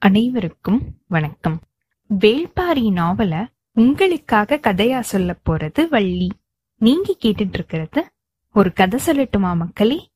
அனைவருக்கும் வணக்கம். வேள்பாரி நாவல உங்களுக்காக கதையா சொல்ல போறது வள்ளி. நீங்க கேட்டுட்டு இருக்கிறது ஒரு கதை சொல்லட்டுமா மக்களே?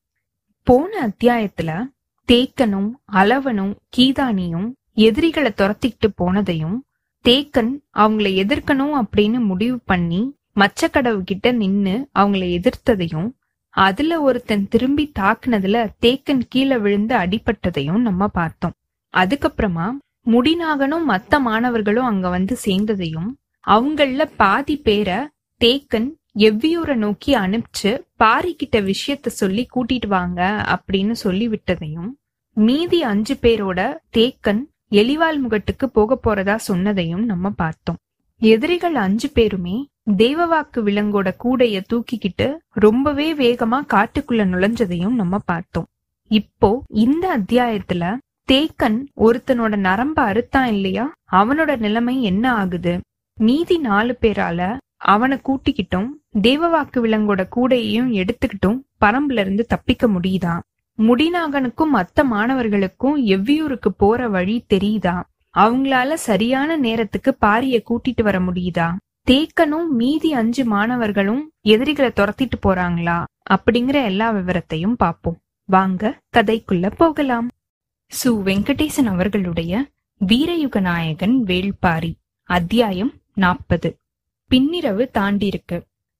போன அத்தியாயத்துல தேக்கனும் அளவனும் கீதானியும் எதிரிகளை துரத்திக்கிட்டு போனதையும் தேக்கன் அவங்கள எதிர்க்கணும் அப்படின்னு முடிவு பண்ணி மச்சக்கடவு கிட்ட நின்னு அவங்கள எதிர்த்ததையும் அதுல ஒருத்தன் திரும்பி தாக்குனதுல தேக்கன் கீழே விழுந்து அடிபட்டதையும் நம்ம பார்த்தோம். அதுக்கப்புறமா முடிநாகனும் மத்த மாணவர்களும் அங்க வந்து சேர்ந்ததையும் அவங்கள பாதி பேரை தேக்கன் எவ்வியூரை நோக்கி அனுப்பிச்சு பாரிக்கிட்ட விஷயத்த சொல்லி கூட்டிட்டு வாங்க அப்படின்னு சொல்லி விட்டதையும் மீதி அஞ்சு பேரோட தேக்கன் எலிவால் முகட்டுக்கு போக போறதா சொன்னதையும் நம்ம பார்த்தோம். எதிரிகள் அஞ்சு பேருமே தேவவாக்கு விலங்கோட கூடைய தூக்கிக்கிட்டு ரொம்பவே வேகமா காட்டுக்குள்ள நுழைஞ்சதையும் நம்ம பார்த்தோம். இப்போ இந்த அத்தியாயத்துல தேக்கன் ஒருத்தனோட நரம்ப அறுத்தான் இல்லையா? அவனோட நிலைமை என்ன ஆகுது? மீதி நாலு பேரால அவனை கூட்டிக்கிட்டும் தேவவாக்கு விலங்கோட கூடையையும் எடுத்துக்கிட்டும் பரம்புல இருந்து தப்பிக்க முடியுதா? முடிநாகனுக்கும் மத்த மாணவர்களுக்கும் எவ்வியூருக்கு போற வழி தெரியுதா? அவங்களால சரியான நேரத்துக்கு பாரிய கூட்டிட்டு வர முடியுதா? தேக்கனும் மீதி அஞ்சு மாணவர்களும் எதிரிகளை துரத்திட்டு போறாங்களா? அப்படிங்கிற எல்லா விவரத்தையும் பார்ப்போம். வாங்க கதைக்குள்ள போகலாம். சு வெங்கடேசன் அவர்களுடைய வீரயுக நாயகன் வேள்பாரி அத்தியாயம் நாற்பது பின்னிரவு தாண்டியிருக்கு.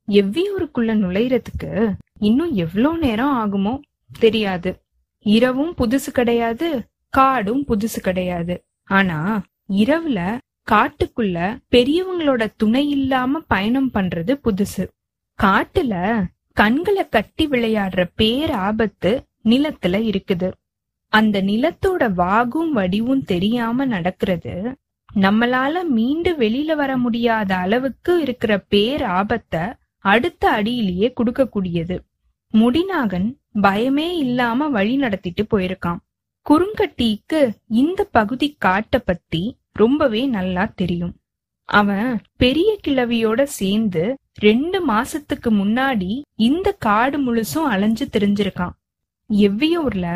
எவ்வியூருக்குள்ள நுழையறதுக்கு இன்னும் எவ்வளோ நேரம் ஆகுமோ தெரியாது. இரவும் புதுசு கிடையாது காடும் புதுசு கிடையாது. ஆனா இரவுல காட்டுக்குள்ள பெரியவங்களோட துணை இல்லாம பயணம் பண்றது புதுசு. காட்டுல கண்களை கட்டி விளையாடுற பேர் ஆபத்து நிலத்துல இருக்குது. அந்த நிலத்தோட வாகும் வடிவும் தெரியாம நடக்கிறது. நம்மளால மீண்டு வெளியில வர முடியாத அளவுக்கு இருக்கிற பேர் ஆபத்தை அடுத்த அடியிலேயே கொடுக்கக்கூடியது. முடிநாகன் பயமே இல்லாம வழி நடத்திட்டு போயிருக்கான். குறுங்கட்டிக்கு இந்த பகுதி காட்ட பத்தி ரொம்பவே நல்லா தெரியும். அவன் பெரிய கிழவியோட சேர்ந்து ரெண்டு மாசத்துக்கு முன்னாடி இந்த காடு முழுசும் அலைஞ்சு தெரிஞ்சிருக்கான். எவ்வியூர்ல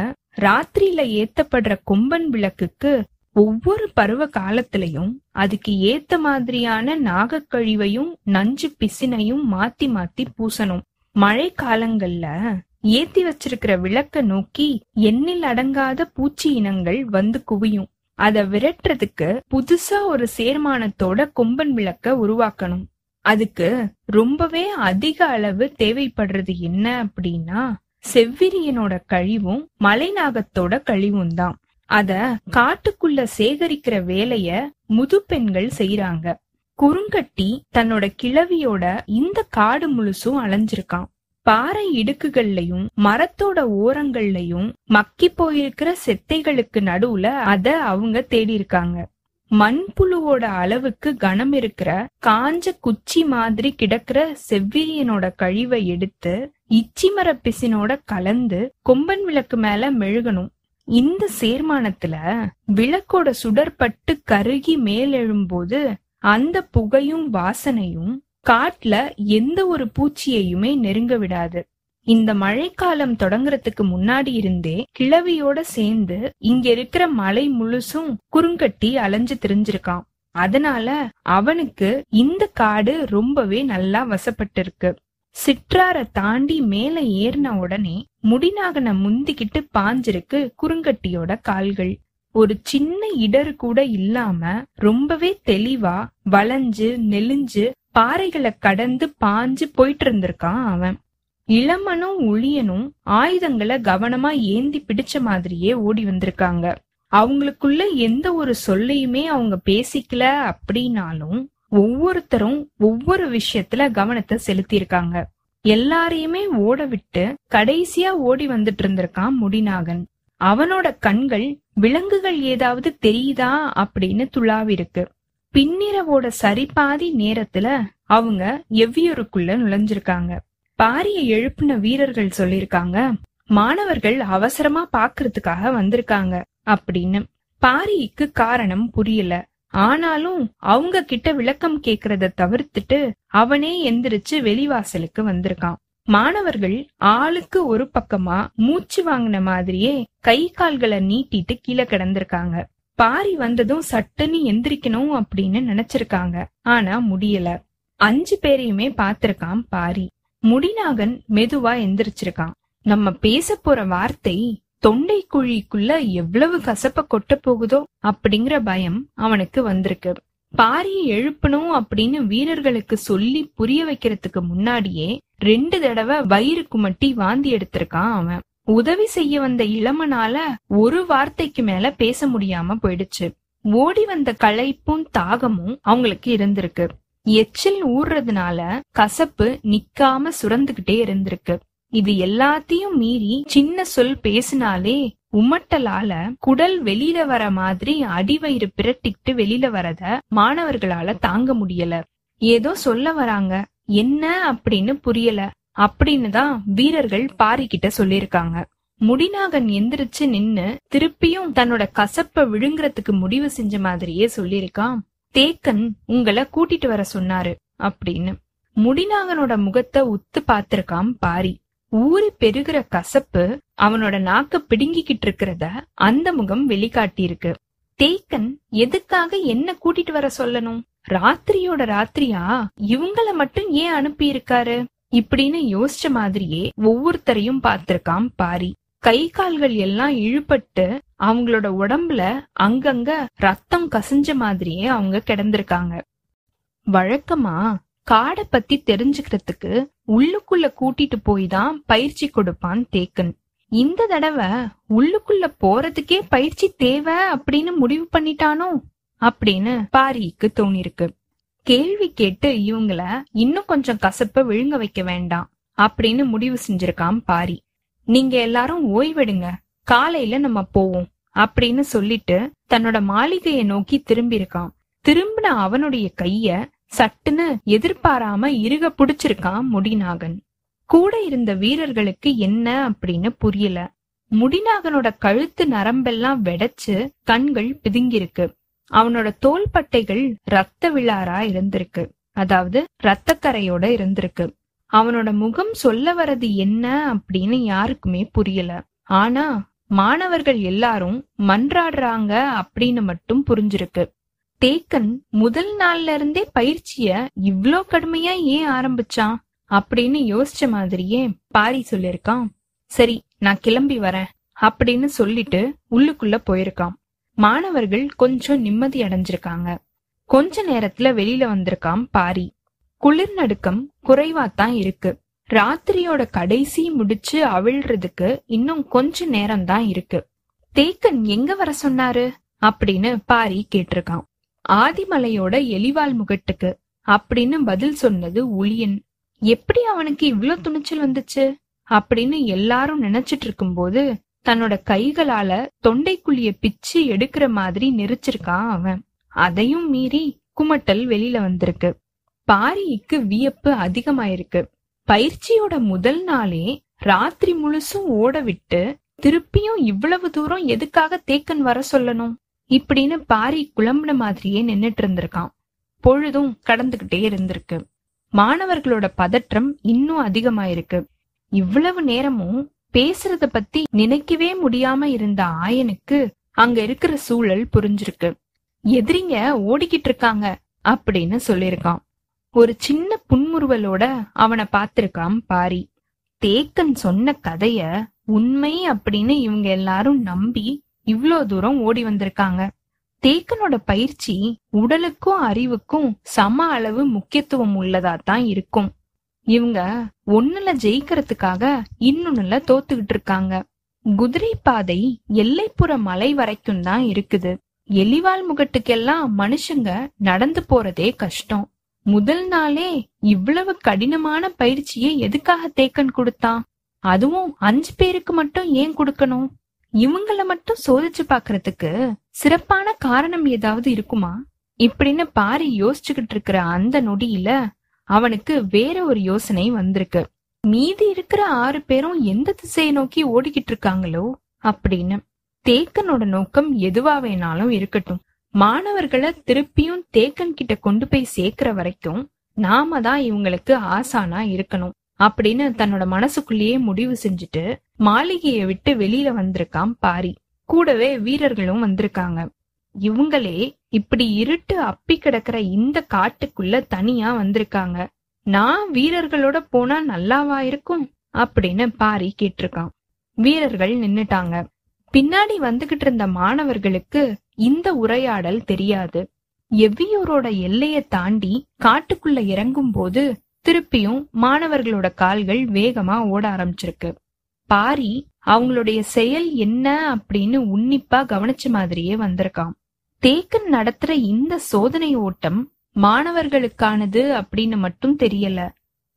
ராத்திரியில ஏத்தப்படுற கொம்பன் விளக்குக்கு ஒவ்வொரு பருவ காலத்திலையும் அதுக்கு ஏத்த மாதிரியான நாகக்கழிவையும் நஞ்சு பிசினையும் மாத்தி மாத்தி பூசணும். மழை காலங்கள்ல ஏத்தி வச்சிருக்கிற விளக்க நோக்கி எண்ணில் அடங்காத பூச்சி இனங்கள் வந்து குவியும். அத விரட்டுறதுக்கு புதுசா ஒரு சேர்மானத்தோட கொம்பன் விளக்க உருவாக்கணும். அதுக்கு ரொம்பவே அதிக அளவு தேவைப்படுறது என்ன அப்படின்னா செவ்விரியனோட கழிவும் மலைநாகத்தோட கழிவும் தான் அத காட்டுக்குள்ள சேகரிக்கிற வேலைய முது பெண்கள் செய்யறாங்க குறுங்கட்டி தன்னோட கிழவியோட இந்த காடு முழுசும் அலைஞ்சிருக்கான். பாறை இடுக்குகள்லயும் மரத்தோட ஓரங்கள்லயும் மக்கி போயிருக்கிற செத்தைகளுக்கு நடுவுல அத அவங்க தேடி இருக்காங்க மண்புழுவோட அளவுக்கு கனம் இருக்கிற காஞ்ச குச்சி மாதிரி கிடக்கிற செவ்விரியனோட கழிவை எடுத்து இச்சிமர பிசினோட கலந்து கொம்பன் விளக்கு மேல மெழுகணும். இந்த சேர்மானத்துல விளக்கோட சுடற்பட்டு கருகி மேலெழும்போது அந்த புகையும் வாசனையும் காட்டுல எந்த ஒரு பூச்சியையுமே நெருங்க விடாது. இந்த மழைக்காலம் தொடங்குறதுக்கு முன்னாடி இருந்தே கிழவியோட சேர்ந்து இங்க இருக்கிற மலை முழுசும் குறுங்கட்டி அலைஞ்சு திரிஞ்சிருக்கான். அதனால அவனுக்கு இந்த காடு ரொம்பவே நல்லா வசப்பட்டிருக்கு. சிற்றார தாண்டி மேல ஏறின உடனே முடிநாகன முந்திக்கிட்டு பாஞ்சிருக்கு குறுங்கட்டியோட கால்கள். ஒரு சின்ன இடர் கூட இல்லாம ரொம்பவே தெளிவா வளைஞ்சு நெலிஞ்சு பாறைகளை கடந்து பாஞ்சு போயிட்டு இருந்திருக்கான் அவன். இளமனும் உளியனும் ஆயுதங்களை கவனமா ஏந்தி பிடிச்ச மாதிரியே ஓடி வந்திருக்காங்க. அவங்களுக்குள்ள எந்த ஒரு சொல்லையுமே அவங்க பேசிக்கல அப்படின்னாலும் ஒவ்வொருத்தரும் ஒவ்வொரு விஷயத்துல கவனத்தை செலுத்தியிருக்காங்க. எல்லாரையுமே ஓட விட்டு கடைசியா ஓடி வந்துட்டு இருந்திருக்கான் முடிநாகன். அவனோட கண்கள் விலங்குகள் ஏதாவது தெரியுதா அப்படின்னு துளாவிருக்கு. பின்னிரவோட சரிபாதி நேரத்துல அவங்க எவ்வியூருக்குள்ள நுழைஞ்சிருக்காங்க. பாரிய எழுப்பின வீரர்கள் சொல்லிருக்காங்க மாணவர்கள் அவசரமா பாக்குறதுக்காக வந்திருக்காங்க அப்படின்னு. பாரிக்கு காரணம் புரியல. ஆனாலும் அவங்க கிட்ட விளக்கம் கேக்குறத தவிர்த்துட்டு அவனே எந்திரிச்சு வெளிவாசலுக்கு வந்திருக்கான். மாணவர்கள் ஆளுக்கு ஒரு பக்கமா மூச்சு வாங்கின மாதிரியே கை கால்களை நீட்டிட்டு கீழே கிடந்திருக்காங்க. பாரி வந்ததும் சட்டுன்னு எந்திரிக்கணும் அப்படின்னு நினைச்சிருக்காங்க. ஆனா முடியல. அஞ்சு பேரையுமே பாத்திருக்கான் பாரி. முடிநாகன் மெதுவா எந்திரிச்சிருக்கான். நம்ம பேச போற வார்த்தை தொண்டை குழிக்குள்ள எவ்வளவு கசப்ப கொட்ட போகுதோ அப்படிங்கிற பயம் அவனுக்கு வந்திருக்கு. பாரியை எழுப்பணும் அப்படின்னு வீரர்களுக்கு சொல்லி புரிய வைக்கிறதுக்கு முன்னாடியே ரெண்டு தடவை வயிறு குமட்டி வாந்தி எடுத்திருக்கான் அவன். உதவி செய்ய வந்த இளமனால ஒரு வார்த்தைக்கு மேல பேச முடியாம போயிடுச்சு. ஓடி வந்த களைப்பும் தாகமும் அவங்களுக்கு இருந்திருக்கு. எச்சில் ஊறுறதுனால கசப்பு நிக்காம சுரந்துகிட்டே இருந்திருக்கு. இது எல்லாத்தையும் மீறி சின்ன சொல் பேசினாலே உமட்டலால குடல் வெளியில வர மாதிரி அடிவயிறு பிரட்டிக்கிட்டு வெளியில வரத மாணவர்களால தாங்க முடியல. ஏதோ சொல்ல வராங்க. என்ன அப்படின்னு புரியல. அப்படின்னு தான் வீரர்கள் பாரிக்கிட்ட சொல்லிருக்காங்க முடிநாகன் எந்திரிச்சு நின்னு திருப்பியும் தன்னோட கசப்ப விழுங்குறதுக்கு முடிவு செஞ்ச மாதிரியே சொல்லிருக்கான் தேக்கன் உங்களை கூட்டிட்டு வர சொன்னாரு அப்படின்னு. முடிநாகனோட முகத்தை உத்து பாத்திருக்கான் பாரி. ஊறி பெருகிற கசப்பு அவனோட நாக்க பிடுங்கிக்கிட்டு இருக்கிறத அந்த முகம் வெளிக்காட்டியிருக்கு. தேக்கன் எதுக்காக என்ன கூட்டிட்டு வர சொல்லணும்? ராத்திரியோட ராத்திரியா? இவங்கள மட்டும் ஏன் அனுப்பி இருக்காரு இப்படின்னு யோசிச்ச மாதிரியே ஒவ்வொருத்தரையும் பார்த்திருக்கான் பாரி. கை கால்கள் எல்லாம் இழுபட்டு அவங்களோட உடம்புல அங்கங்க ரத்தம் கசிஞ்ச மாதிரியே அவங்க கிடந்திருக்காங்க. வழக்கமா காடை பத்தி தெரிஞ்சுக்கிறதுக்கு உள்ளுக்குள்ள கூட்டிட்டு போய் தான் பயிற்சி கொடுப்பான் தேக்கன். இந்த தடவை உள்ளுக்குள்ள போறதுக்கே பயிற்சி தேவை அப்படின்னு முடிவு பண்ணிட்டானோ அப்படின்னு பாரிக்கு தோணிருக்கு. கேள்வி கேட்டு இவங்கள இன்னும் கொஞ்சம் கசப்ப விழுங்க வைக்க வேண்டாம் அப்படின்னு முடிவு செஞ்சிருக்கான் பாரி. நீங்க எல்லாரும் ஓய்வெடுங்க காலையில நம்ம போவோம் அப்படின்னு சொல்லிட்டு தன்னோட மாளிகையை நோக்கி திரும்பி இருக்கான் திரும்பின அவனுடைய கைய சட்டுன்னு எதிர்பாராம இருக புடிச்சிருக்கான் முடிநாகன். கூட இருந்த வீரர்களுக்கு என்ன அப்படின்னு புரியல. முடிநாகனோட கழுத்து நரம்பெல்லாம் வெடைச்சு கண்கள் பிதுங்கிருக்கு. அவனோட தோள்பட்டைகள் ரத்த விழாரா இருந்திருக்கு. அதாவது ரத்தக்கரையோட இருந்திருக்கு. அவனோட முகம் சொல்ல வர்றது என்ன அப்படின்னு யாருக்குமே புரியல. ஆனா மாணவர்கள் எல்லாரும் மன்றாடுறாங்க அப்படின்னு மட்டும் புரிஞ்சிருக்கு. தேக்கன் முதல் நாள்ல இருந்தே பயிற்சிய இவ்ளோ கடுமையா ஏன் ஆரம்பிச்சான் அப்படின்னு யோசிச்ச மாதிரியே பாரி சொல்லிருக்கான். சரி நான் கிளம்பி வரேன் அப்படின்னு சொல்லிட்டு உள்ளுக்குள்ள போயிருக்கான். மாணவர்கள் கொஞ்சம் நிம்மதி அடைஞ்சிருக்காங்க. கொஞ்ச நேரத்துல வெளியில வந்திருக்கான் பாரி. குளிர் நடுக்கம் குறைவாத்தான் இருக்கு. ராத்திரியோட கடைசி முடிச்சு அவிழ்றதுக்கு இன்னும் கொஞ்ச நேரம் தான் இருக்கு. தேக்கன் எங்க வர சொன்னாரு? அப்படின்னு பாரி கேட்டிருக்கான். ஆதிமலையோட எலிவால் முகட்டுக்கு அப்படின்னு பதில் சொன்னது உளியன் எப்படி அவனுக்கு இவ்ளோ துணிச்சல் வந்துச்சு? அப்படின்னு எல்லாரும் நினைச்சிட்டு இருக்கும்போது தன்னோட கைகளால தொண்டைக்குழிய பிச்சு எடுக்கிற மாதிரி நெரிச்சிருக்கான் அவன். அதையும் மீறி குமட்டல் வெளியில வந்திருக்கு. பாரிக்கு வியப்பு அதிகமாயிருக்கு. பயிற்சியோட முதல் நாளே ராத்திரி முழுசும் ஓட விட்டு திருப்பியும் இவ்வளவு தூரம் எதுக்காக தேக்கன் வர சொல்லணும்? இப்படின்னு பாரி குழம்புன மாதிரியே நின்னுட்டு இருந்திருக்கான். பொழுதும் கடந்துகிட்டே இருந்திருக்கு. மாணவர்களோட பதற்றம் இன்னும் அதிகமாயிருக்கு. இவ்வளவு நேரமும் பேசுறத பத்தி நினைக்கவே முடியாம இருந்த ஆயனுக்கு அங்க இருக்கிற சூழல் புரிஞ்சிருக்கு. எதிரிங்க ஓடிக்கிட்டு இருக்காங்க அப்படின்னு சொல்லிருக்கான் ஒரு சின்ன புன்முறுவலோட அவனை பார்த்திருக்கான் பாரி. தேக்கன் சொன்ன கதைய உண்மை அப்படின்னு இவங்க எல்லாரும் நம்பி இவ்ளோ தூரம் ஓடி வந்திருக்காங்க. தேக்கனோட பயிற்சி உடலுக்கும் அறிவுக்கும் சம அளவு முக்கியத்துவம் உள்ளதா தான் இருக்கும். இவங்க ஒண்ணுல ஜெயிக்கிறதுக்காக இன்னொன்னுல தோத்துக்கிட்டு இருக்காங்க. குதிரை பாதை எல்லைப்புற மலை வரைக்கும் தான் இருக்குது. எலிவால் முகட்டுக்கெல்லாம் மனுஷங்க நடந்து போறதே கஷ்டம். முதல் நாளே இவ்வளவு கடினமான பயிற்சியை எதுக்காக தேக்கன் கொடுத்தான்? அதுவும் அஞ்சு பேருக்கு மட்டும் ஏன் கொடுக்கணும்? இவங்கள மட்டும் சோதிச்சு பாக்குறதுக்கு சிறப்பான காரணம் ஏதாவது இருக்குமா? இப்படின்னு பாரி யோசிச்சுக்கிட்டு இருக்கிற அந்த நொடியில அவனுக்கு வேற ஒரு யோசனை வந்திருக்கு. மீதி இருக்கிற ஆறு பேரும் எந்த திசையை நோக்கி ஓடிக்கிட்டு இருக்காங்களோ அப்படின்னு தேக்கனோட நோக்கம் எதுவா வேணாலும் இருக்கட்டும். மாணவர்களை திருப்பியும் தேக்கன் கிட்ட கொண்டு போய் சேர்க்கிற வரைக்கும் நாம தான் இவங்களுக்கு ஆசானா இருக்கணும். அப்படின்னு தன்னோட மனசுக்குள்ளேயே முடிவு செஞ்சுட்டு மாளிகையை விட்டு வெளியில வந்திருக்கான் பாரி. கூடவே வீரர்களும் வந்திருக்காங்க. இவங்களே இப்படி இருட்டு அப்பி கிடக்குற இந்த காட்டுக்குள்ள தனியா வந்திருக்காங்க. நான் வீரர்களோட போனா நல்லாவா இருக்கும்? அப்படின்னு பாரி கேட்டிருக்கான் வீரர்கள் நின்னுட்டாங்க. பின்னாடி வந்துகிட்டு இருந்த மாணவர்களுக்கு இந்த உரையாடல் தெரியாது. எவ்வியூரோட எல்லையை தாண்டி காட்டுக்குள்ள இறங்கும் போது திருப்பியும் மாணவர்களோட கால்கள் வேகமா ஓட ஆரம்பிச்சிருக்கு. பாரி அவங்களுடைய செயல் என்ன அப்படின்னு உன்னிப்பா கவனிச்ச மாதிரியே வந்திருக்கான் தேக்கன் நடத்துற இந்த சோதனை ஓட்டம் மாணவர்களுக்கானது அப்படின்னு மட்டும் தெரியல.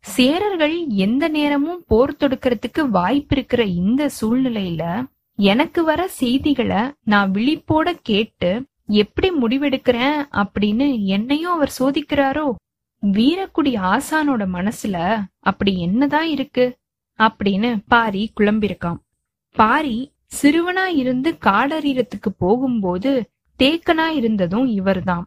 சேரர்கள் எந்த நேரமும் போர் தொடுக்கிறதுக்கு வாய்ப்பு இருக்கிற இந்த சூழ்நிலையில எனக்கு வர செய்திகளை நான் விழிப்போட கேட்டு எப்படி முடிவெடுக்கிறேன் அப்படின்னு என்னையும் அவர் சோதிக்கிறாரோ வீரக்குடி ஆசானோட மனசுல அப்படி என்னதான் இருக்கு? அப்படின்னு பாரி குழம்பிருக்கான் பாரி சிறுவனா இருந்து காடறீரத்துக்கு போகும்போது தேக்கனா இருந்ததும் இவர்தான்.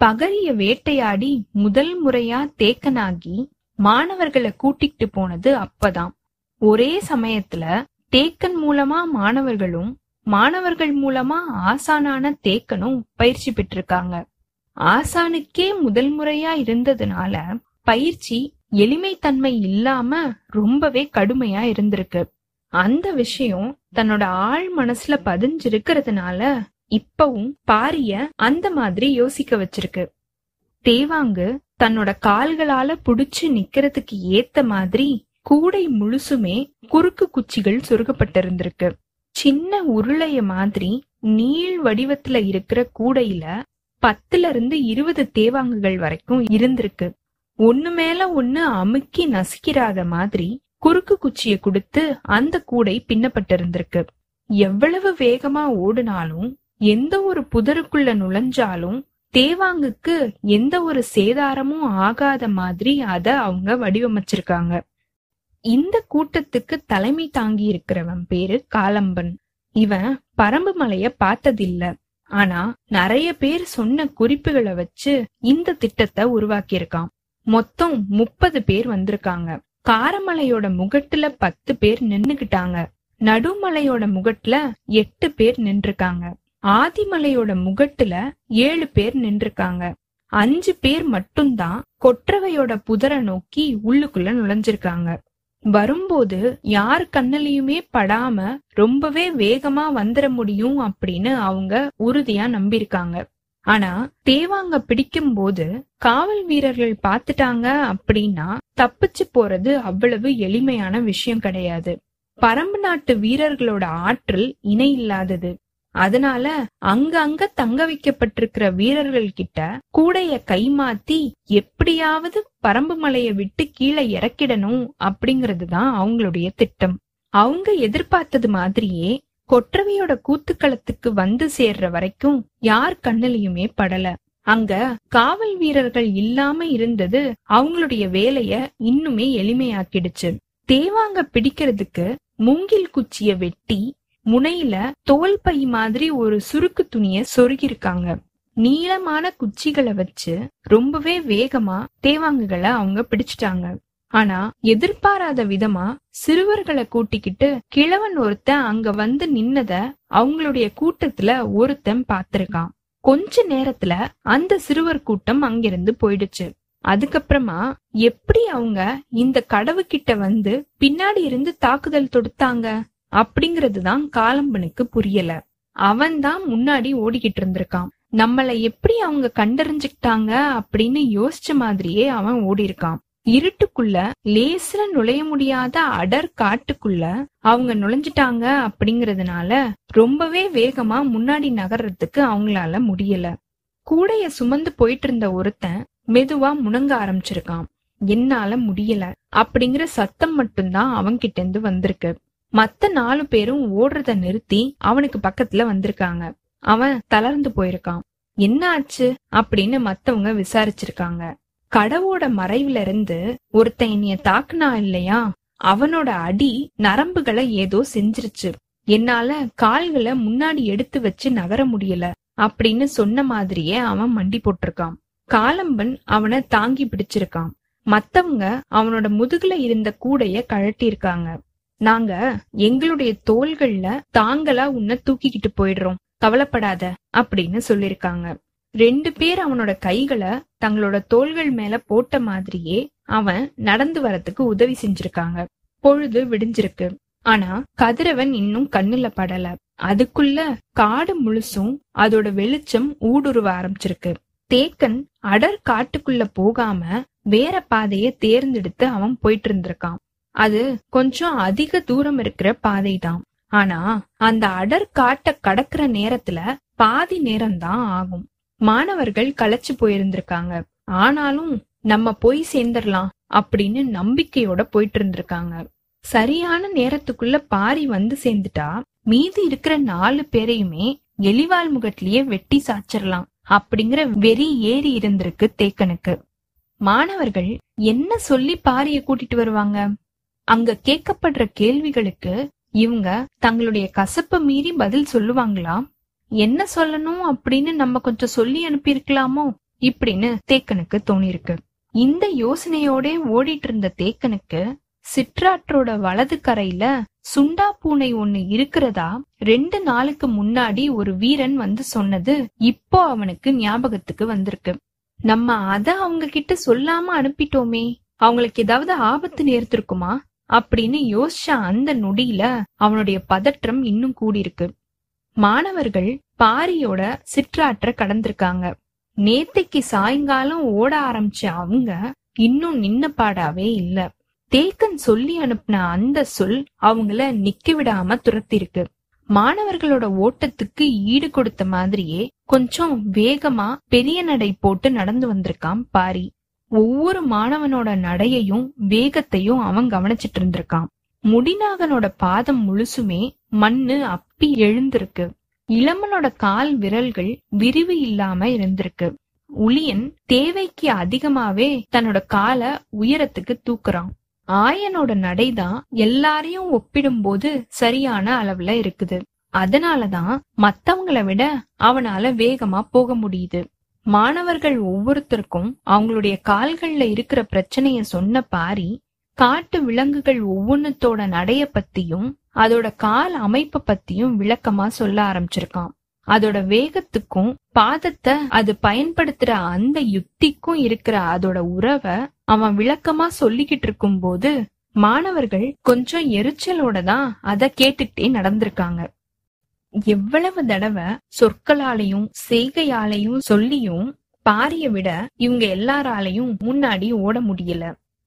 பகரிய வேட்டையாடி முதல் முறையா தேக்கனாகி மாணவர்களை கூட்டிட்டு போனது அப்பதான். ஒரே சமயத்துல தேக்கன் மூலமா மாணவர்களும் மாணவர்கள் மூலமா ஆசானான தேக்கனும் பயிற்சி பெற்றிருக்காங்க. ஆசானுக்கே முதல் முறையா இருந்ததுனால பயிற்சி எளிமைத்தன்மை இல்லாம ரொம்பவே கடுமையா இருந்திருக்கு. அந்த விஷயம் தன்னோட ஆழ் மனசுல பதிஞ்சிருக்கிறதுனால இப்பவும் பாரிய அந்த மாதிரி யோசிக்க வச்சிருக்கு. தேவாங்கு தன்னோட கால்களால புடிச்சு நிக்கிறதுக்கு ஏத்த மாதிரி கூடை முழுசுமே குறுக்கு குச்சிகள் சொருகப்பட்டிருந்திருக்கு. சின்ன உருளைய மாதிரி நீள் வடிவத்துல இருக்கிற கூடையில பத்துல இருந்து இருபது தேவாங்குகள் வரைக்கும் இருந்திருக்கு. ஒண்ணு மேல ஒண்ணு அமுக்கி நசுக்கிறாத மாதிரி குறுக்கு குச்சியை கொடுத்து அந்த கூடை பின்னப்பட்டிருந்திருக்கு. எவ்வளவு வேகமா ஓடுனாலும் எந்த ஒரு புதருக்குள்ள நுழைஞ்சாலும் தேவாங்குக்கு எந்த ஒரு சேதாரமும் ஆகாத மாதிரி அத அவங்க வடிவமைச்சிருக்காங்க. இந்த கூட்டத்துக்கு தலைமை தாங்கி இருக்கிறவன் பேரு காலம்பன். இவன் பரம்பு மலைய பார்த்ததில்ல. ஆனா நிறைய பேர் சொன்ன குறிப்புகளை வச்சு இந்த திட்டத்தை உருவாக்கியிருக்கான் மொத்தம் முப்பது பேர் வந்திருக்காங்க. காரமலையோட முகட்டுல பத்து பேர் நின்னுகிட்டாங்க நடுமலையோட முகட்டுல எட்டு பேர் நின்றுருக்காங்க. ஆதிமலையோட முகட்டுல ஏழு பேர் நின்றுருக்காங்க. அஞ்சு பேர் மட்டும்தான் கொற்றவையோட புதரை நோக்கி உள்ளுக்குள்ள நுழைஞ்சிருக்காங்க. வரும்போது யார் கண்ணிலையுமே படாம ரொம்பவே வேகமா வந்துட முடியும் அப்படின்னு அவங்க உறுதியா நம்பியிருக்காங்க. ஆனா தேவாங்க பிடிக்கும் போது காவல் வீரர்கள் பாத்துட்டாங்க அப்படின்னா தப்பிச்சு போறது அவ்வளவு எளிமையான விஷயம் கிடையாது. பரம்பு நாட்டு வீரர்களோட ஆற்றல் இணை இல்லாதது. அதனால அங்க அங்க தங்க வைக்கப்பட்டிருக்கிற வீரர்கள் கிட்ட கூடைய கைமாத்தி எப்படியாவது பரம்பு மலைய விட்டு கீழே இறக்கிடணும் அப்படிங்கிறது தான் அவங்களுடைய திட்டம். அவங்க எதிர்பார்த்தது மாதிரியே கொற்றவையோட கூத்துக்களத்துக்கு வந்து சேர்ற வரைக்கும் யார் கண்ணிலையுமே படல. அங்க காவல் வீரர்கள் இல்லாம இருந்தது அவங்களுடைய வேலைய இன்னுமே எளிமையாக்கிடுச்சு. தேவாங்க பிடிக்கிறதுக்கு மூங்கில் குச்சிய வெட்டி முனையில தோல் பை மாதிரி ஒரு சுருக்கு துணிய சொருகிருக்காங்க நீளமான குச்சிகளை வச்சு ரொம்பவே வேகமா தேவாங்குகளை அவங்க பிடிச்சிட்டாங்க. ஆனா எதிர்பாராத விதமா சிறுவர்களை கூட்டிக்கிட்டு கிழவன் ஒருத்தன் அங்க வந்து நின்னத அவங்களுடைய கூட்டத்துல ஒருத்தன் பாத்திருக்கான் கொஞ்ச நேரத்துல அந்த சிறுவர் கூட்டம் அங்கிருந்து போயிடுச்சு. அதுக்கப்புறமா எப்படி அவங்க இந்த கடவு கிட்ட வந்து பின்னாடி இருந்து தாக்குதல் தொடுத்தாங்க? அப்படிங்கறதுதான் காலம்பனுக்கு புரியல. அவன் தான் முன்னாடி ஓடிக்கிட்டு இருந்திருக்கான். நம்மளை எப்படி அவங்க கண்டறிஞ்சுக்கிட்டாங்க அப்படின்னு யோசிச்ச மாதிரியே அவன் ஓடி இருக்கான் இருட்டுக்குள்ள லேசில நுழைய முடியாத அடர் காட்டுக்குள்ள அவங்க நுழைஞ்சிட்டாங்க அப்படிங்கறதுனால ரொம்பவே வேகமா முன்னாடி நகர்றதுக்கு அவங்களால முடியல. கூடைய சுமந்து போயிட்டு இருந்த ஒருத்தன் மெதுவா முணங்க ஆரம்பிச்சிருக்கான். என்னால முடியல. அப்படிங்கிற சத்தம் மட்டும்தான் அவன்கிட்ட இருந்து வந்திருக்கு. மத்த நாலு பேரும் ஓடுறத நிறுத்தி அவனுக்கு பக்கத்துல வந்திருக்காங்க. அவன் தளர்ந்து போயிருக்கான். என்ன ஆச்சு அப்படின்னு மத்தவங்க விசாரிச்சிருக்காங்க. கடவோட மறைவுல இருந்து ஒருத்தன் என்னைய தாக்குனா இல்லையா? அவனோட அடி நரம்புகளை ஏதோ செஞ்சிருச்சு. என்னால கால்களை முன்னாடி எடுத்து வச்சு நகர முடியல அப்படின்னு சொன்ன மாதிரியே அவன் மண்டி போட்டிருக்கான். காலம்பன் அவனை தாங்கி பிடிச்சிருக்கான். மத்தவங்க அவனோட முதுகுல இருந்த கூடைய கழட்டி இருக்காங்க நாங்க எங்களுடைய தோள்கள்ல தாங்களா உன்னை தூக்கிக்கிட்டு போயிடுறோம். கவலைப்படாத அப்படின்னு சொல்லிருக்காங்க. ரெண்டு பேர் அவனோட கைகளை தங்களோட தோள்கள் மேல போட்ட மாதிரியே அவன் நடந்து வரத்துக்கு உதவி செஞ்சிருக்காங்க. பொழுது விடிஞ்சிருக்கு. ஆனா கதிரவன் இன்னும் கண்ணுல படல. அதுக்குள்ள காடு முழுசும் அதோட வெளிச்சம் ஊடுருவ ஆரம்பிச்சிருக்கு. தேக்கன் அடர் காட்டுக்குள்ள போகாம வேற பாதைய தேர்ந்தெடுத்து அவன் போயிட்டு இருந்திருக்கான். அது கொஞ்சம் அதிக தூரம் இருக்கிற பாதை தான் ஆனா அந்த அடர் காட்டை கடக்கிற நேரத்துல பாதி நேரம் தான் ஆகும். மாணவர்கள் களைச்சு போயிருந்திருக்காங்க. ஆனாலும் நம்ம போய் சேர்ந்துடலாம் அப்படின்னு நம்பிக்கையோட போயிட்டு இருந்திருக்காங்க சரியான நேரத்துக்குள்ள பாரி வந்து சேர்ந்துட்டா மீதி இருக்கிற நாலு பேரையுமே எலிவால் முகத்திலேயே வெட்டி சாச்சிடலாம் அப்படிங்கிற வெறி ஏறி இருந்திருக்கு தேக்கனுக்கு. மாணவர்கள் என்ன சொல்லி பாரிய கூட்டிட்டு வருவாங்க? அங்க கேட்கப்படுற கேள்விகளுக்கு இவங்க தங்களுடைய கசப்ப மீறி பதில் சொல்லுவாங்களா? என்ன சொல்லணும் அப்படின்னு நம்ம கொஞ்சம் சொல்லி அனுப்பியிருக்கலாமோ? இப்படின்னு தேக்கனுக்கு தோணிருக்கு இந்த யோசனையோட ஓடிட்டு இருந்த தேக்கனுக்கு சிற்றாற்றோட வலது கரையில சுண்டா பூனை ஒண்ணு இருக்கிறதா ரெண்டு நாளுக்கு முன்னாடி ஒரு வீரன் வந்து சொன்னது இப்போ அவனுக்கு ஞாபகத்துக்கு வந்திருக்கு. நம்ம அத அவங்க கிட்ட சொல்லாம அனுப்பிட்டோமே. அவங்களுக்கு ஏதாவது ஆபத்து நேர்த்திருக்குமா அப்படின்னு யோசிச்ச அந்த நொடியில அவனுடைய பதற்றம் இன்னும் கூடியிருக்கு. மாணவர்கள் பாரியோட சிற்றாற்ற கடந்திருக்காங்க. நேத்தைக்கு சாயங்காலம் ஓட ஆரம்பிச்ச அவங்க இன்னும் நின்ன பாடாவே இல்ல. தேக்கன் சொல்லி அனுப்பின அந்த சொல் அவங்கள நிக்க விடாம துரத்திருக்கு மாணவர்களோட ஓட்டத்துக்கு ஈடு கொடுத்த மாதிரியே கொஞ்சம் வேகமா பெரிய நடை போட்டு நடந்து வந்திருக்கான் பாரி. ஒவ்வொரு மாணவனோட நடையையும் வேகத்தையும் அவன் கவனிச்சிட்டு இருந்திருக்கான். முடிநாகனோட பாதம் முழுசுமே மண்ணு அப்பி எழுந்திருக்கு. இளமனோட கால் விரல்கள் விரிவு இல்லாம இருந்திருக்கு. உளியன் தேவைக்கு அதிகமாவே தன்னோட காலை உயரத்துக்கு தூக்குறான். ஆயனோட நடைதான் எல்லாரையும் ஒப்பிடும்போது சரியான அளவுல இருக்குது. அதனாலதான் மத்தவங்கள விட அவனால வேகமா போக முடியுது. மாணவர்கள் ஒவ்வொருத்தருக்கும் அவங்களுடைய கால்கள்ல இருக்கிற பிரச்சனைய சொன்ன பாரி காட்டு விலங்குகள் ஒவ்வொன்னத்தோட நடைய பத்தியும் அதோட கால் அமைப்ப பத்தியும் விளக்கமா சொல்ல ஆரம்பிச்சிருக்கான். அதோட வேகத்துக்கும் பாதத்தை அது பயன்படுத்துற அந்த யுக்திக்கும் இருக்கிற அதோட உறவை அவன் விளக்கமா சொல்லிக்கிட்டு இருக்கும் போது மாணவர்கள் கொஞ்சம் எரிச்சலோட தான் அத கேட்டுக்கிட்டே நடந்திருக்காங்க. எவ்வளவு தடவை சொற்களாலையும் செய்கையாலையும் சொல்லியும் பாரிய விட இவங்க எல்லாராலையும் முன்னாடி ஓட முடியல.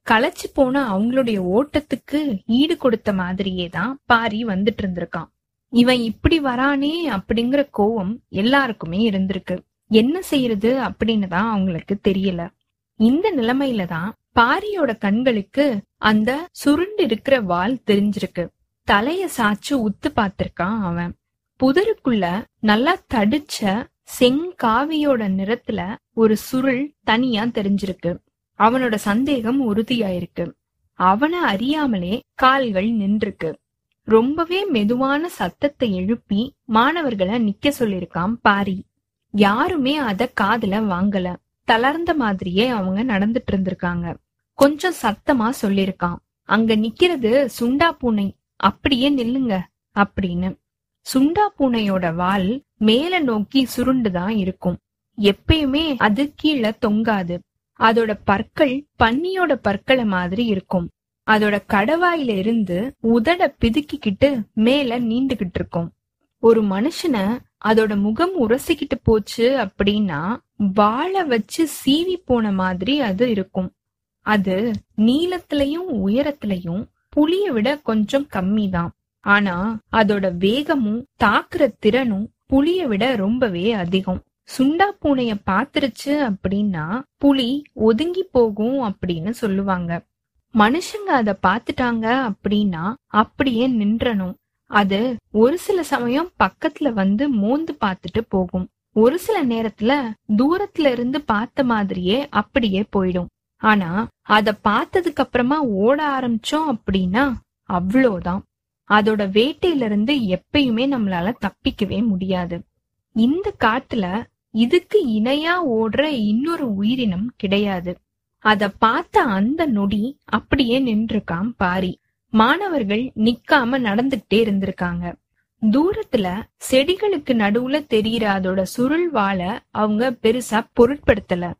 களைச்சு போன அவங்களுடைய ஓட்டத்துக்கு ஈடு கொடுத்த மாதிரியே தான் பாரி வந்துட்டு இருந்திருக்கான். இவன் இப்படி வரானே அப்படிங்கிற கோவம் எல்லாருக்குமே இருந்திருக்கு. என்ன செய்யறது அப்படின்னு தான் அவங்களுக்கு தெரியல. இந்த நிலைமையில தான் பாரியோட கண்களுக்கு அந்த சுருண்டு இருக்கிற வால் தெரிஞ்சிருக்கு. தலைய சாச்சு உத்து பார்த்திருக்கான் அவன். புதருக்குள்ள நல்லா தடிச்ச செங்காவியோட நிறத்துல ஒரு சுருள் தனியா தெரிஞ்சிருக்கு. அவனோட சந்தேகம் உறுதியாயிருக்கு. அவனை அறியாமலே கால்கள் நின்றுருக்கு. ரொம்பவே மெதுவான சத்தத்தை எழுப்பி மாணவர்களை நிக்க சொல்லிருக்கான் பாரி. யாருமே அத காதுல வாங்கல. தளர்ந்த மாதிரியே அவங்க நடந்துட்டு இருந்திருக்காங்க. கொஞ்சம் சத்தமா சொல்லிருக்கான் அங்க நிக்கிறது சுண்டா பூனை. அப்படியே நில்லுங்க. அப்படின்னு. சுண்டா பூனையோட வால் மேல நோக்கி சுருண்டுதான் இருக்கும். எப்பயுமே அது கீழே தொங்காது. அதோட பற்கள் பன்னியோட பற்களை மாதிரி இருக்கும். அதோட கடவாயில இருந்து உதட பிதுக்கிக்கிட்டு மேல நீண்டுகிட்டு இருக்கும். ஒரு மனுஷனை அதோட முகம் உரசிக்கிட்டு போச்சு அப்படின்னா வாழை வச்சு சீவி போன மாதிரி அது இருக்கும். அது நீளத்திலையும் உயரத்திலையும் புளிய விட கொஞ்சம் கம்மி தான் ஆனா அதோட வேகமும் தாக்குற திறனும் புளிய விட ரொம்பவே அதிகம். சுண்டா பூனைய பாத்துருச்சு அப்படின்னா புலி ஒதுங்கி போகும் அப்படின்னு சொல்லுவாங்க. மனுஷங்க அத பாத்துட்டாங்க அப்படின்னா அப்படியே நின்றணும். அது ஒரு சில சமயம் பக்கத்துல வந்து மோந்து பாத்துட்டு போகும். ஒரு சில நேரத்துல தூரத்துல இருந்து பார்த்த மாதிரியே அப்படியே போயிடும். ஆனா அத பார்த்ததுக்கு அப்புறமா ஓட ஆரம்பிச்சோம் அப்படின்னா அவ்வளோதான் அதோட வேட்டையில இருந்து எப்பயுமே நம்மளால தப்பிக்கவே முடியாது. இந்த காட்டுல இதுக்கு இணையா ஓடுற இன்னொரு உயிரினம் கிடையாது. அத பார்த்த அந்த நொடி அப்படியே நின்றுக்காம் பாரி. மாணவர்கள் நிக்காம நடந்துகிட்டே இருந்திருக்காங்க. தூரத்துல செடிகளுக்கு நடுவுல தெரியற அதோட சுருள் வாழ அவங்க பெருசா பொருட்படுத்தல.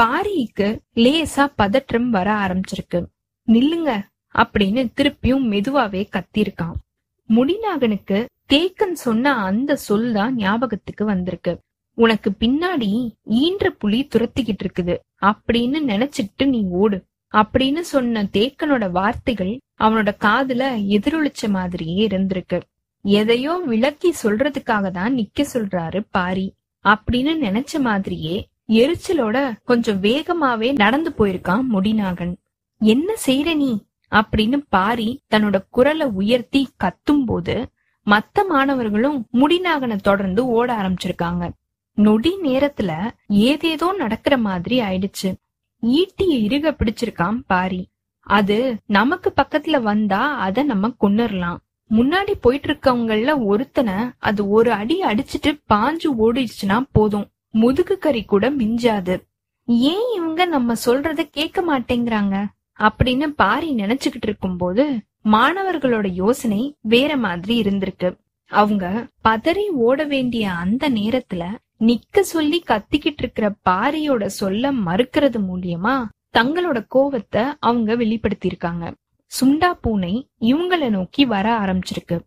பாரிக்கு லேசா பதற்றம் வர ஆரம்பிச்சிருக்கு. நில்லுங்க அப்படின்னு திருப்பியும் மெதுவாவே கத்திருக்கான். முடிநாகனுக்கு தேக்கன் சொன்ன அந்த சொல் தான் ஞாபகத்துக்கு வந்திருக்கு. உனக்கு பின்னாடி ஈன்ற புலி துரத்திக்கிட்டு இருக்குது. அப்படின்னு நினைச்சிட்டு நீ ஓடு. அப்படின்னு சொன்ன தேக்கனோட வார்த்தைகள் அவனோட காதுல எதிரொலிச்ச மாதிரியே இருந்திருக்கு. எதையோ விளக்கி சொல்றதுக்காக தான் நிக்க சொல்றாரு பாரி. அப்படின்னு நினைச்ச மாதிரியே எரிச்சலோட கொஞ்சம் வேகமாவே நடந்து போயிருக்கான் முடிநாகன் என்ன செய்யற நீ? அப்படின்னு பாரி தன்னோட குரலை உயர்த்தி கத்தும் போது மத்த மாணவர்களும் முடிநாகனை தொடர்ந்து ஓட ஆரம்பிச்சிருக்காங்க. நொடி நேரத்துல ஏதேதோ நடக்கிற மாதிரி ஆயிடுச்சு. ஈட்டிய இறுக பிடிச்சிருக்கான் பாரி. அது நமக்கு பக்கத்துல வந்தா அத நம்ம கொன்னுடலாம் முன்னாடி போயிட்டு இருக்கவங்கள ஒருத்தனை அது ஒரு அடி அடிச்சிட்டு பாஞ்சு ஓடிடுச்சுன்னா போதும். முதுகு கறி கூட மிஞ்சாது. ஏன் இவங்க நம்ம சொல்றத கேட்க மாட்டேங்கிறாங்க? அப்படின்னு பாரி நினைச்சுக்கிட்டு இருக்கும்போது மாணவர்களோட யோசனை வேற மாதிரி இருந்திருக்கு. அவங்க பதறி ஓட வேண்டிய அந்த நேரத்துல நிக்க சொல்லி கத்திக்கிட்டு இருக்கிற பாரியோட சொல்ல மறுக்கிறது மூலியமா தங்களோட கோவத்தை அவங்க வெளிப்படுத்தியிருக்காங்க. சுண்டா பூனை இவங்கள நோக்கி வர ஆரம்பிச்சிருக்கு.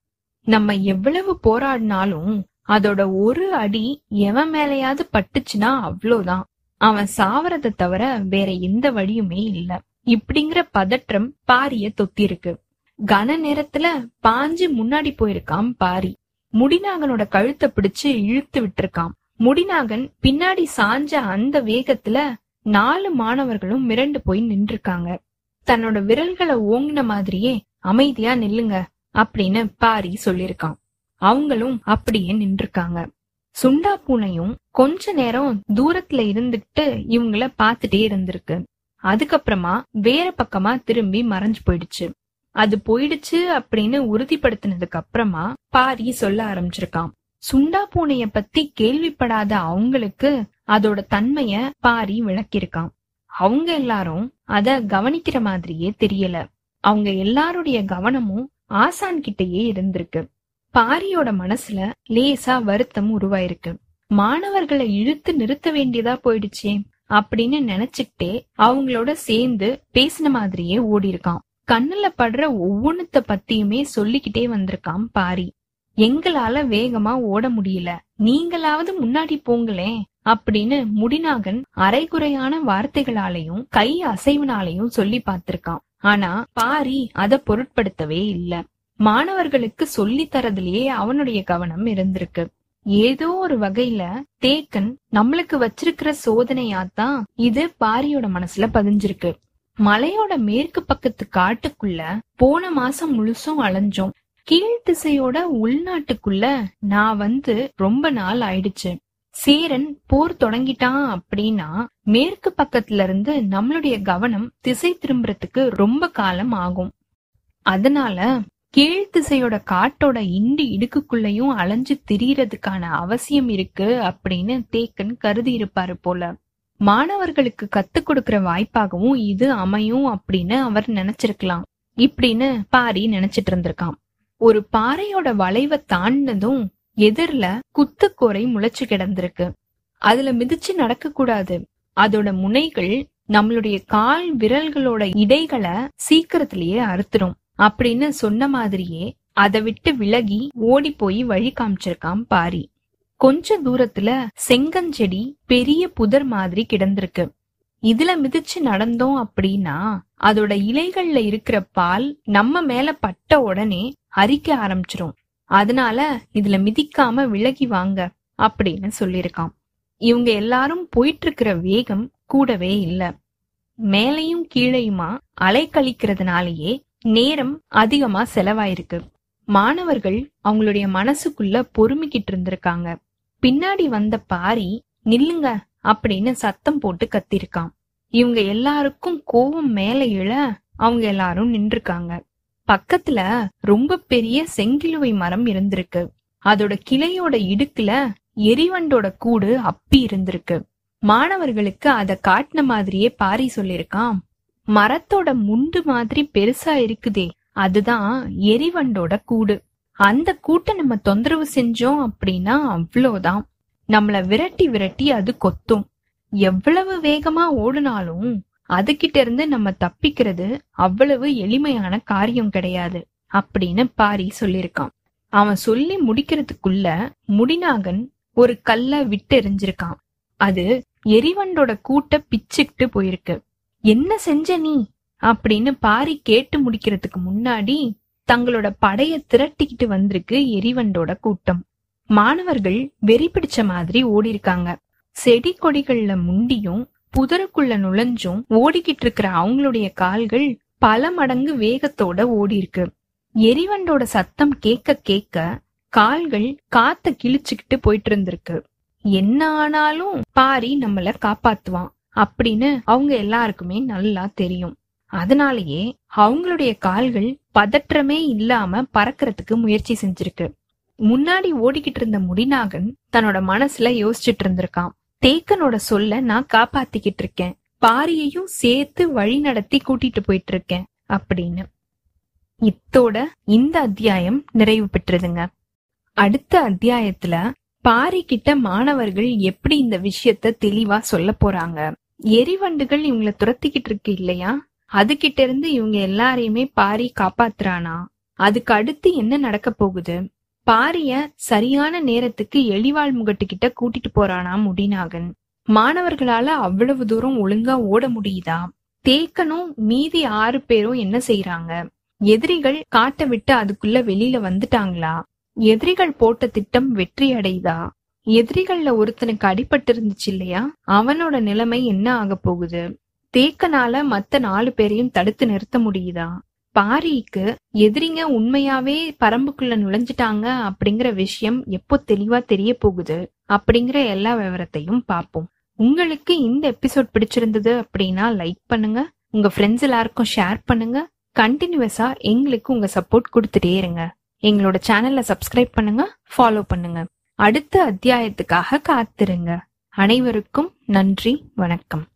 நம்ம எவ்வளவு போராடினாலும் அதோட ஒரு அடி எவன் மேலையாவது பட்டுச்சுன்னா அவ்வளவுதான் அவன் சாவறத தவிர வேற எந்த வழியுமே இல்ல. இப்படிங்கிற பதற்றம் பாரிய தொத்திருக்கு. கன நேரத்துல பாஞ்சு முன்னாடி போயிருக்கான் பாரி. முடிநாகனோட கழுத்தை பிடிச்சு இழுத்து விட்டுருக்கான் முடிநாகன் பின்னாடி சாஞ்ச அந்த வேகத்துல நாலு மாணவர்களும் மிரண்டு போய் நின்றுருக்காங்க. தன்னோட விரல்களை ஓங்கின மாதிரியே அமைதியா நில்லுங்க அப்படின்னு பாரி சொல்லிருக்கான் அவங்களும் அப்படியே நின்றுருக்காங்க. சுண்டா பூனையும் கொஞ்ச நேரம் தூரத்துல இருந்துகிட்டு இவங்கள பாத்துட்டே இருந்திருக்கு. அதுக்கப்புறமா வேற பக்கமா திரும்பி மறைஞ்சு போயிடுச்சு. அது போயிடுச்சு அப்படின்னு உறுதிப்படுத்தினதுக்கு அப்புறமா பாரி சொல்ல ஆரம்பிச்சிருக்கான் சுண்டா பூனைய பத்தி கேள்விப்படாத அவங்களுக்கு அதோட தன்மைய பாரி விளக்கியிருக்கான் அவங்க எல்லாரும் அத கவனிக்கிற மாதிரியே தெரியல. அவங்க எல்லாருடைய கவனமும் ஆசான் கிட்டயே இருந்திருக்கு. பாரியோட மனசுல லேசா வருத்தம் உருவாயிருக்கு. மாணவர்களை இழுத்து நிறுத்த வேண்டியதா போயிடுச்சே. அப்படின்னு நினைச்சுக்கிட்டே அவங்களோட சேர்ந்து பேசின மாதிரியே ஓடி இருக்கான் கண்ணுல படுற ஒவ்வொன்னுத்த பத்தியுமே சொல்லிக்கிட்டே வந்திருக்கான் பாரி. எங்களால வேகமா ஓட முடியல. நீங்களாவது முன்னாடி போங்களேன் அப்படின்னு முடிநாகன் அரைகுறையான வார்த்தைகளாலையும் கை அசைவினாலையும் சொல்லி பார்த்திருக்கான். ஆனா பாரி அத பொருட்படுத்தவே இல்ல. மாணவர்களுக்கு சொல்லி தரதுலயே அவனுடைய கவனம் இருந்திருக்கு. ஏதோ ஒரு வகையில தேக்கன் நம்மளுக்கு வச்சிருக்கிற சோதனையாத்தான் இது பாரியோட மனசுல பதிஞ்சிருக்கு. மலையோட மேற்கு பக்கத்து காட்டுக்குள்ள போன மாசம் முழுசும் அலைஞ்சோம். கீழ் திசையோட உள்நாட்டுக்குள்ள நான் வந்து ரொம்ப நாள் ஆயிடுச்சு. சேரன் போர் தொடங்கிட்டான் அப்படின்னா மேற்கு பக்கத்துல இருந்து நம்மளுடைய கவனம் திசை திரும்புறதுக்கு ரொம்ப காலம் ஆகும். அதனால கீழ் திசையோட காட்டோட இண்டி இடுக்குக்குள்ளயும் அலைஞ்சு திரியறதுக்கான அவசியம் இருக்கு அப்படின்னு தேக்கன் கருதி இருப்பாரு போல. மாணவர்களுக்கு கத்து கொடுக்கற வாய்ப்பாகவும் இது அமையும் அப்படின்னு அவர் நினைச்சிருக்கலாம். இப்படின்னு பாரி நினைச்சிட்டு இருந்திருக்கான். ஒரு பாறையோட வளைவை தாண்டினதும் எதிர்ல குத்துக்கோரை முளைச்சு கிடந்திருக்கு. அதுல மிதிச்சு நடக்க கூடாது அதோட முனைகள் நம்மளுடைய கால் விரல்களோட இடைகளை சீக்கிரத்திலேயே அறுத்துரும். அப்படின்னு சொன்ன மாதிரியே அதை விட்டு விலகி ஓடி போய் வழி காமிச்சிருக்கான் பாரி. கொஞ்ச தூரத்துல செங்கஞ்செடி பெரிய புதர் மாதிரி கிடந்திருக்கு. இதுல மிதிச்சு நடந்தோம் அப்படின்னா அதோட இலைகள்ல இருக்கிற பால் நம்ம மேல பட்ட உடனே அரிக்க ஆரம்பிச்சிரும். அதனால இதுல மிதிக்காம விலகி வாங்க அப்படின்னு சொல்லிருக்கான் இவங்க எல்லாரும் போயிட்டு இருக்கிற வேகம் கூடவே இல்ல. மேலையும் கீழையுமா அலை கழிக்கிறதுனாலயே நேரம் அதிகமா செலவாயிருக்கு. மாணவர்கள் அவங்களுடைய மனசுக்குள்ள பொறுமிக்கிட்டு இருந்திருக்காங்க பின்னாடி வந்த பாரி நில்லுங்க அப்படின்னு சத்தம் போட்டு கத்திருக்கான். இவங்க எல்லாருக்கும் கோவம் மேல இழ அவங்க எல்லாரும் நின்றுருக்காங்க. பக்கத்துல ரொம்ப பெரிய செங்கிலுவை மரம் இருந்திருக்கு. அதோட கிளையோட இடுக்குல எரிவண்டோட கூடு அப்பி இருந்திருக்கு. மாணவர்களுக்கு அத காட்டின மாதிரியே பாரி சொல்லிருக்கான் மரத்தோட முண்டு மாதிரி பெருசா இருக்குதே அதுதான் எரிவண்டோட கூடு. அந்த கூட்ட நம்ம தொந்தரவு செஞ்சோம் அப்படின்னா அவ்வளவுதான் நம்மள விரட்டி விரட்டி அது கொத்தும். எவ்வளவு வேகமா ஓடுனாலும் அதுகிட்ட இருந்து நம்ம தப்பிக்கிறது அவ்வளவு எளிமையான காரியம் கிடையாது அப்படின்னு பாரி சொல்லிருக்கான் அவன் சொல்லி முடிக்கிறதுக்குள்ள முடிநாகன் ஒரு கல்ல விட்டு எறிஞ்சிருக்கான் அது எரிவண்டோட கூட்ட பிச்சுக்கிட்டு போயிருக்கு. என்ன செஞ்ச நீ? அப்படின்னு பாரி கேட்டு முடிக்கிறதுக்கு முன்னாடி தங்களோட படைய திரட்டிக்கிட்டு வந்திருக்கு எரிவண்டோட கூட்டம். மாணவர்கள் வெறி பிடிச்ச மாதிரி ஓடி இருக்காங்க செடி கொடிகள்ல முண்டியும் புதருக்குள்ள நுழைஞ்சும் ஓடிக்கிட்டு இருக்கிற அவங்களுடைய கால்கள் பல மடங்கு வேகத்தோட ஓடி இருக்கு எரிவண்டோட சத்தம் கேட்க கேட்க கால்கள் காத்த கிழிச்சுக்கிட்டு போயிட்டு இருந்திருக்கு. என்ன ஆனாலும் பாரி நம்மள காப்பாத்துவான். அப்படின்னு அவங்க எல்லாருக்குமே நல்லா தெரியும். அதனாலேயே அவங்களுடைய கால்கள் பதற்றமே இல்லாம பறக்கிறதுக்கு முயற்சி செஞ்சிருக்கு. முன்னாடி ஓடிக்கிட்டு இருந்த முடிநாகன் தன்னோட மனசுல யோசிச்சுட்டு இருந்திருக்கான். தேக்கனோட சொல்ல நான் காப்பாத்திக்கிட்டு இருக்கேன். பாரியையும் சேர்த்து வழி நடத்தி கூட்டிட்டு போயிட்டு இருக்கேன் அப்படின்னு. இத்தோட இந்த அத்தியாயம் நிறைவு பெற்றதுங்க. அடுத்த அத்தியாயத்துல பாரி கிட்ட மாணவர்கள் எப்படி இந்த விஷயத்த தெளிவா சொல்ல போறாங்க? எரிவண்டுகள் இவங்கள துரத்திக்கிட்டு இருக்கு இல்லையா? அதுகிட்ட இருந்து இவங்க எல்லாரையுமே பாரி காப்பாத்துறானா? அதுக்கு அடுத்து என்ன நடக்க போகுது? பாரிய சரியான நேரத்துக்கு எலிவாள் முகட்டுக்கிட்ட கூட்டிட்டு போறானா முடிநாகன்? மாணவர்களால அவ்வளவு தூரம் ஒழுங்கா ஓட முடியுதா? தேக்கனும் மீதி ஆறு பேரும் என்ன செய்யறாங்க எதிரிகள் காட்ட விட்டு அதுக்குள்ள வெளியில வந்துட்டாங்களா? எதிரிகள் போட்ட திட்டம் வெற்றி அடையுதா எதிரிகள்ல ஒருத்தனுக்கு அடிபட்டு இருந்துச்சு இல்லையா? அவனோட நிலைமை என்ன ஆக போகுது? தேக்கனால மத்த நாலு பேரையும் தடுத்து நிறுத்த முடியுதா? பாரிக்கு எதிரிங்க உண்மையாவே பரம்புக்குள்ள நுழைஞ்சிட்டாங்க அப்படிங்கிற விஷயம் எப்போ தெளிவா தெரிய போகுது அப்படிங்கிற எல்லா விவரத்தையும் பார்ப்போம். உங்களுக்கு இந்த எபிசோட் பிடிச்சிருந்தது அப்படின்னா லைக் பண்ணுங்க உங்க ஃப்ரெண்ட்ஸ் எல்லாருக்கும் ஷேர் பண்ணுங்க கண்டினியூஸா எங்களுக்கு உங்க சப்போர்ட் கொடுத்துட்டே இருங்க. எங்களோட சேனல்ல சப்ஸ்கிரைப் பண்ணுங்க ஃபாலோ பண்ணுங்க. அடுத்த அத்தியாயத்துக்காக காத்திருங்க. அனைவருக்கும் நன்றி வணக்கம்.